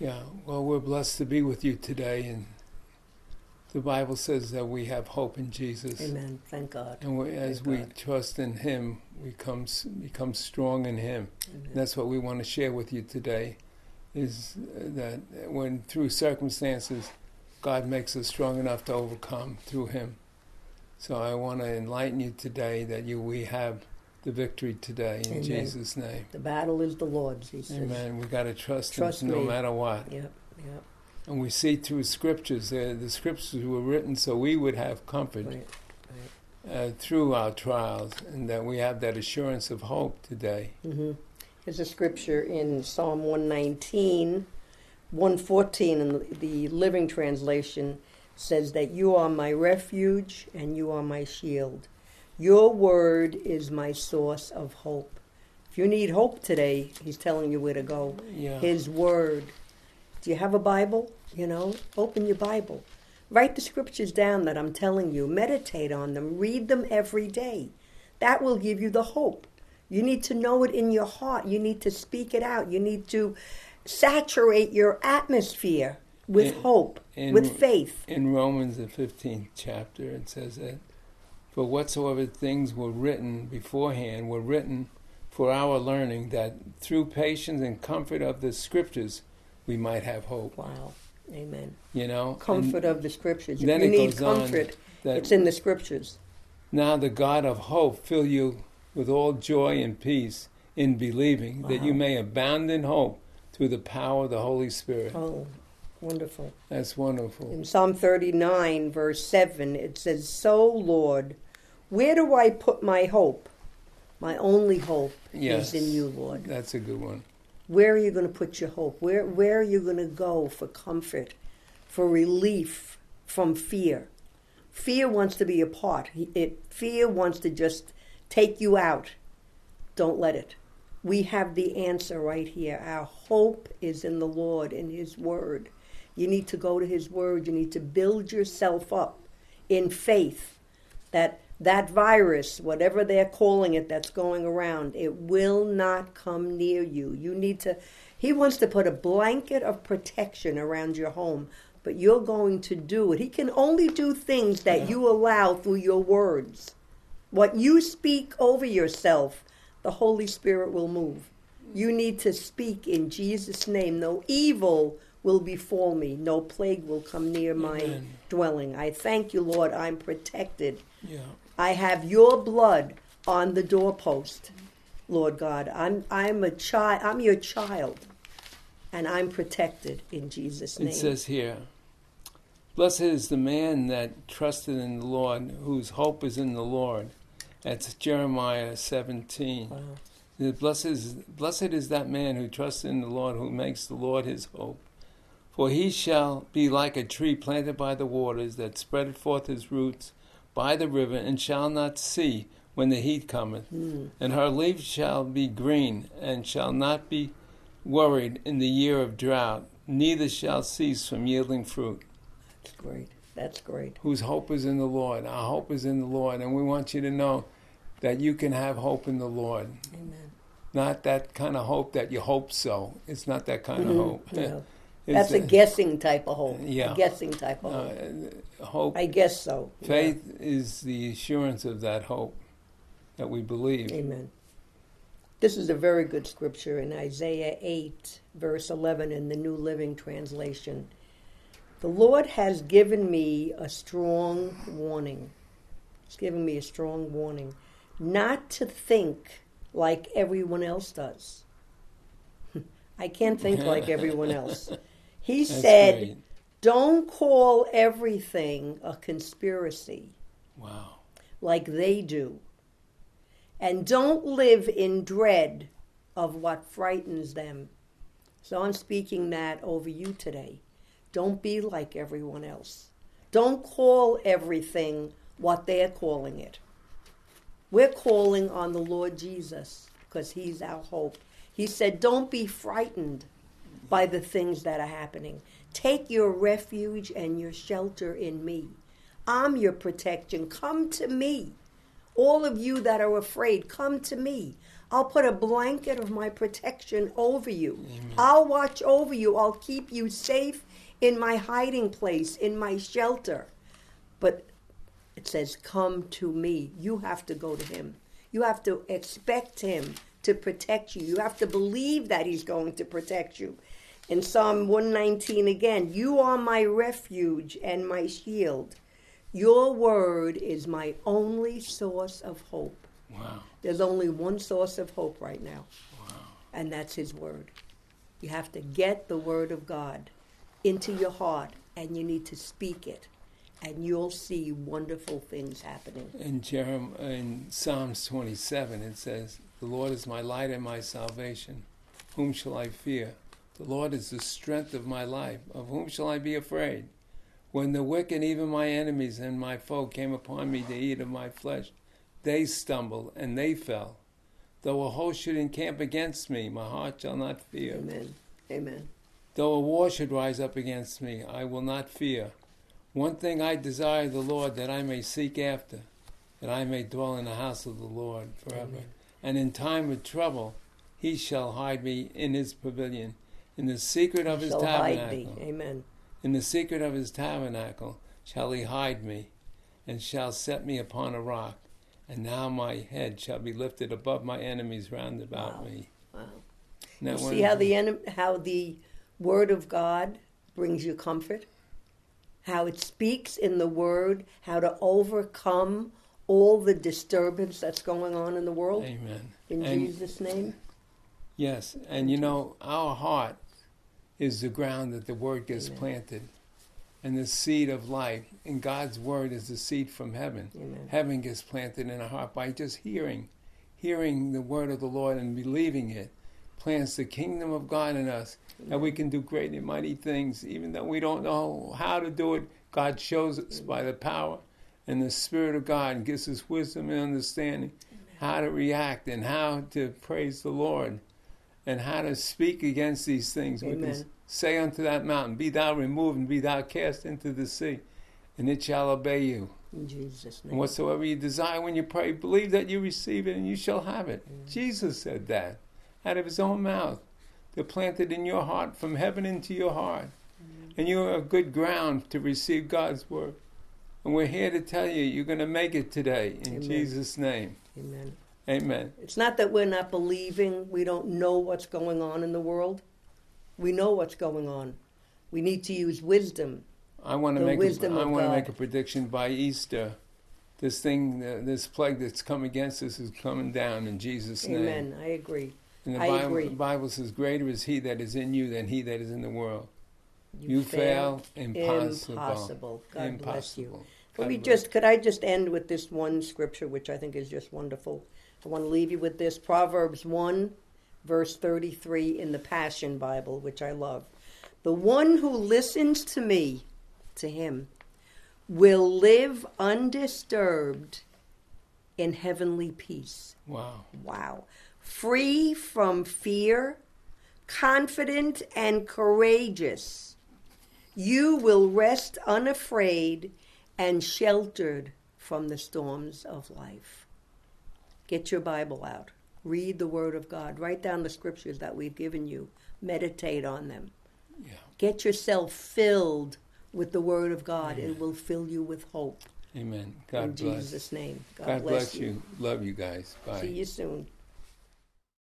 Yeah, well, we're blessed to be with you today, and the Bible says that we have hope in Jesus. Amen. Thank God. And we, as Thank we God. trust in Him, we come, become strong in Him. That's what we want to share with you today, is that when through circumstances, God makes us strong enough to overcome through Him. So I want to enlighten you today that you we have the victory today in Amen. Jesus' name. The battle is the Lord's, he says. Amen. We got to trust, Trust Him no me. matter what. Yep, yep. And we see through scriptures, uh, the scriptures were written so we would have comfort Right. uh, through our trials, and that we have that assurance of hope today. hmm There's a scripture in Psalm 119, 114 in the, the Living Translation says that you are my refuge and you are my shield. Your word is my source of hope. If you need hope today, he's telling you where to go. Yeah. His word. Do you have a Bible? You know, open your Bible. Write the scriptures down that I'm telling you. Meditate on them. Read them every day. That will give you the hope. You need to know it in your heart. You need to speak it out. You need to saturate your atmosphere with In- hope, in- with faith. In Romans, the 15th chapter, it says that, For whatsoever things were written beforehand were written for our learning, that through patience and comfort of the scriptures we might have hope. Wow. Amen. You know? Comfort of the scriptures. If then you it need comfort, it's in the scriptures. now the God of hope fill you with all joy and peace in believing, that you may abound in hope through the power of the Holy Spirit. Oh, wonderful. That's wonderful. In Psalm 39, verse 7, it says, So, Lord, where do I put my hope? My only hope Yes. is in you, Lord. That's a good one. Where are you going to put your hope? Where, where are you going to go for comfort, for relief from fear? Fear wants to be a part. It, fear wants to just take you out. Don't let it. We have the answer right here. Our hope is in the Lord, in His Word. You need to go to His Word. You need to build yourself up in faith that that virus, whatever they're calling it that's going around, it will not come near you. You need to, He wants to put a blanket of protection around your home, but you're going to do it. He can only do things that Yeah. you allow through your words. What you speak over yourself, the Holy Spirit will move. You need to speak in Jesus' name. No evil will befall me, no plague will come near my Amen. dwelling. I thank you, Lord, I'm protected. Yeah. I have your blood on the doorpost, Lord God. I'm I'm a child. I'm your child, and I'm protected in Jesus' name. It says here, Blessed is the man that trusted in the Lord, whose hope is in the Lord. That's Jeremiah 17. Wow. Blessed is, blessed is that man who trusts in the Lord, who makes the Lord his hope. For he shall be like a tree planted by the waters, that spreadeth forth his roots by the river, and shall not see when the heat cometh. Mm. And her leaves shall be green, and shall not be worried in the year of drought, neither shall cease from yielding fruit. That's great. That's great. Whose hope is in the Lord. Our hope is in the Lord, and we want you to know that you can have hope in the Lord. Amen. Not that kind of hope that you hope so. It's not that kind of Mhm. hope. No. That's a guessing type of hope. Yeah. A guessing type of uh, hope. hope. I guess so. Yeah. Faith is the assurance of that hope that we believe. Amen. This is a very good scripture in Isaiah 8, verse 11 in the New Living Translation. The Lord has given me a strong warning. He's given me a strong warning not to think like everyone else does. I can't think like everyone else. He That's said, great. Don't call everything a conspiracy Wow. like they do. And don't live in dread of what frightens them. So I'm speaking that over you today. Don't be like everyone else. Don't call everything what they're calling it. We're calling on the Lord Jesus because He's our hope. He said, Don't be frightened by the things that are happening. Take your refuge and your shelter in me. I'm your protection. Come to me. All of you that are afraid, come to me. I'll put a blanket of my protection over you. Amen. I'll watch over you. I'll keep you safe in my hiding place, in my shelter. But it says, Come to me. You have to go to him. You have to expect him to protect you. You have to believe that he's going to protect you. In Psalm 119 again, you are my refuge and my shield. Your word is my only source of hope. Wow. There's only one source of hope right now, Wow. and that's His Word. You have to get the Word of God into your heart, and you need to speak it, and you'll see wonderful things happening. In Jerem, in Psalms 27, it says, "The Lord is my light and my salvation. Whom shall I fear? The Lord is the strength of my life. Of whom shall I be afraid? When the wicked, even my enemies and my foe, came upon me to eat of my flesh, they stumbled and they fell. Though a host should encamp against me, my heart shall not fear. Amen. Amen. Though a war should rise up against me, I will not fear. One thing I desire the Lord that I may seek after, that I may dwell in the house of the Lord forever. Amen. And in time of trouble, he shall hide me in his pavilion, in the secret of his Shall tabernacle. Amen. In the secret of his tabernacle shall he hide me, and shall set me upon a rock. And now my head shall be lifted above my enemies round about Wow. me. Wow. Isn't You see how the how the Word of God brings you comfort, how it speaks in the Word, how to overcome all the disturbance that's going on in the world. Amen. In And- Jesus' name. Yes, and you know, our heart is the ground that the word gets Amen. planted. And the seed of life, and God's word is the seed from heaven. Amen. Heaven gets planted in our heart by just hearing, hearing the word of the Lord and believing it. Plants the kingdom of God in us, that we can do great and mighty things, even though we don't know how to do it. God shows us by the power and the Spirit of God and gives us wisdom and understanding how to react and how to praise the Lord and how to speak against these things. We can say unto that mountain, Be thou removed and be thou cast into the sea, and it shall obey you. In Jesus' name. And whatsoever you desire when you pray, believe that you receive it and you shall have it. Jesus said that out of his own mouth. They're planted in your heart from heaven into your heart. And you are good ground to receive God's word. And we're here to tell you, you're going to make it today in Amen. Jesus' name. Amen. Amen. It's not that we're not believing, we don't know what's going on in the world. We know what's going on. We need to use wisdom. I want to make wisdom a, I want to make a prediction by Easter. This thing, uh, this plague that's come against us is coming down in Jesus' name. Amen. I agree. And the I Bible, agree. the Bible says, "Greater is He that is in you than he that is in the world." You, fail, impossible, Impossible. God bless you. Let me just could I just end with this one scripture which I think is just wonderful. I want to leave you with this Proverbs 1 verse 33 in the Passion Bible which I love. The one who listens to me to him will live undisturbed in heavenly peace. Wow. Wow. Free from fear, confident and courageous. You will rest unafraid and sheltered from the storms of life. Get your Bible out. Read the Word of God. Write down the scriptures that we've given you. Meditate on them. Yeah. Get yourself filled with the Word of God. It will fill you with hope. Amen. God In bless. Jesus' name. God, God bless, bless you. Love you guys. Bye. See you soon.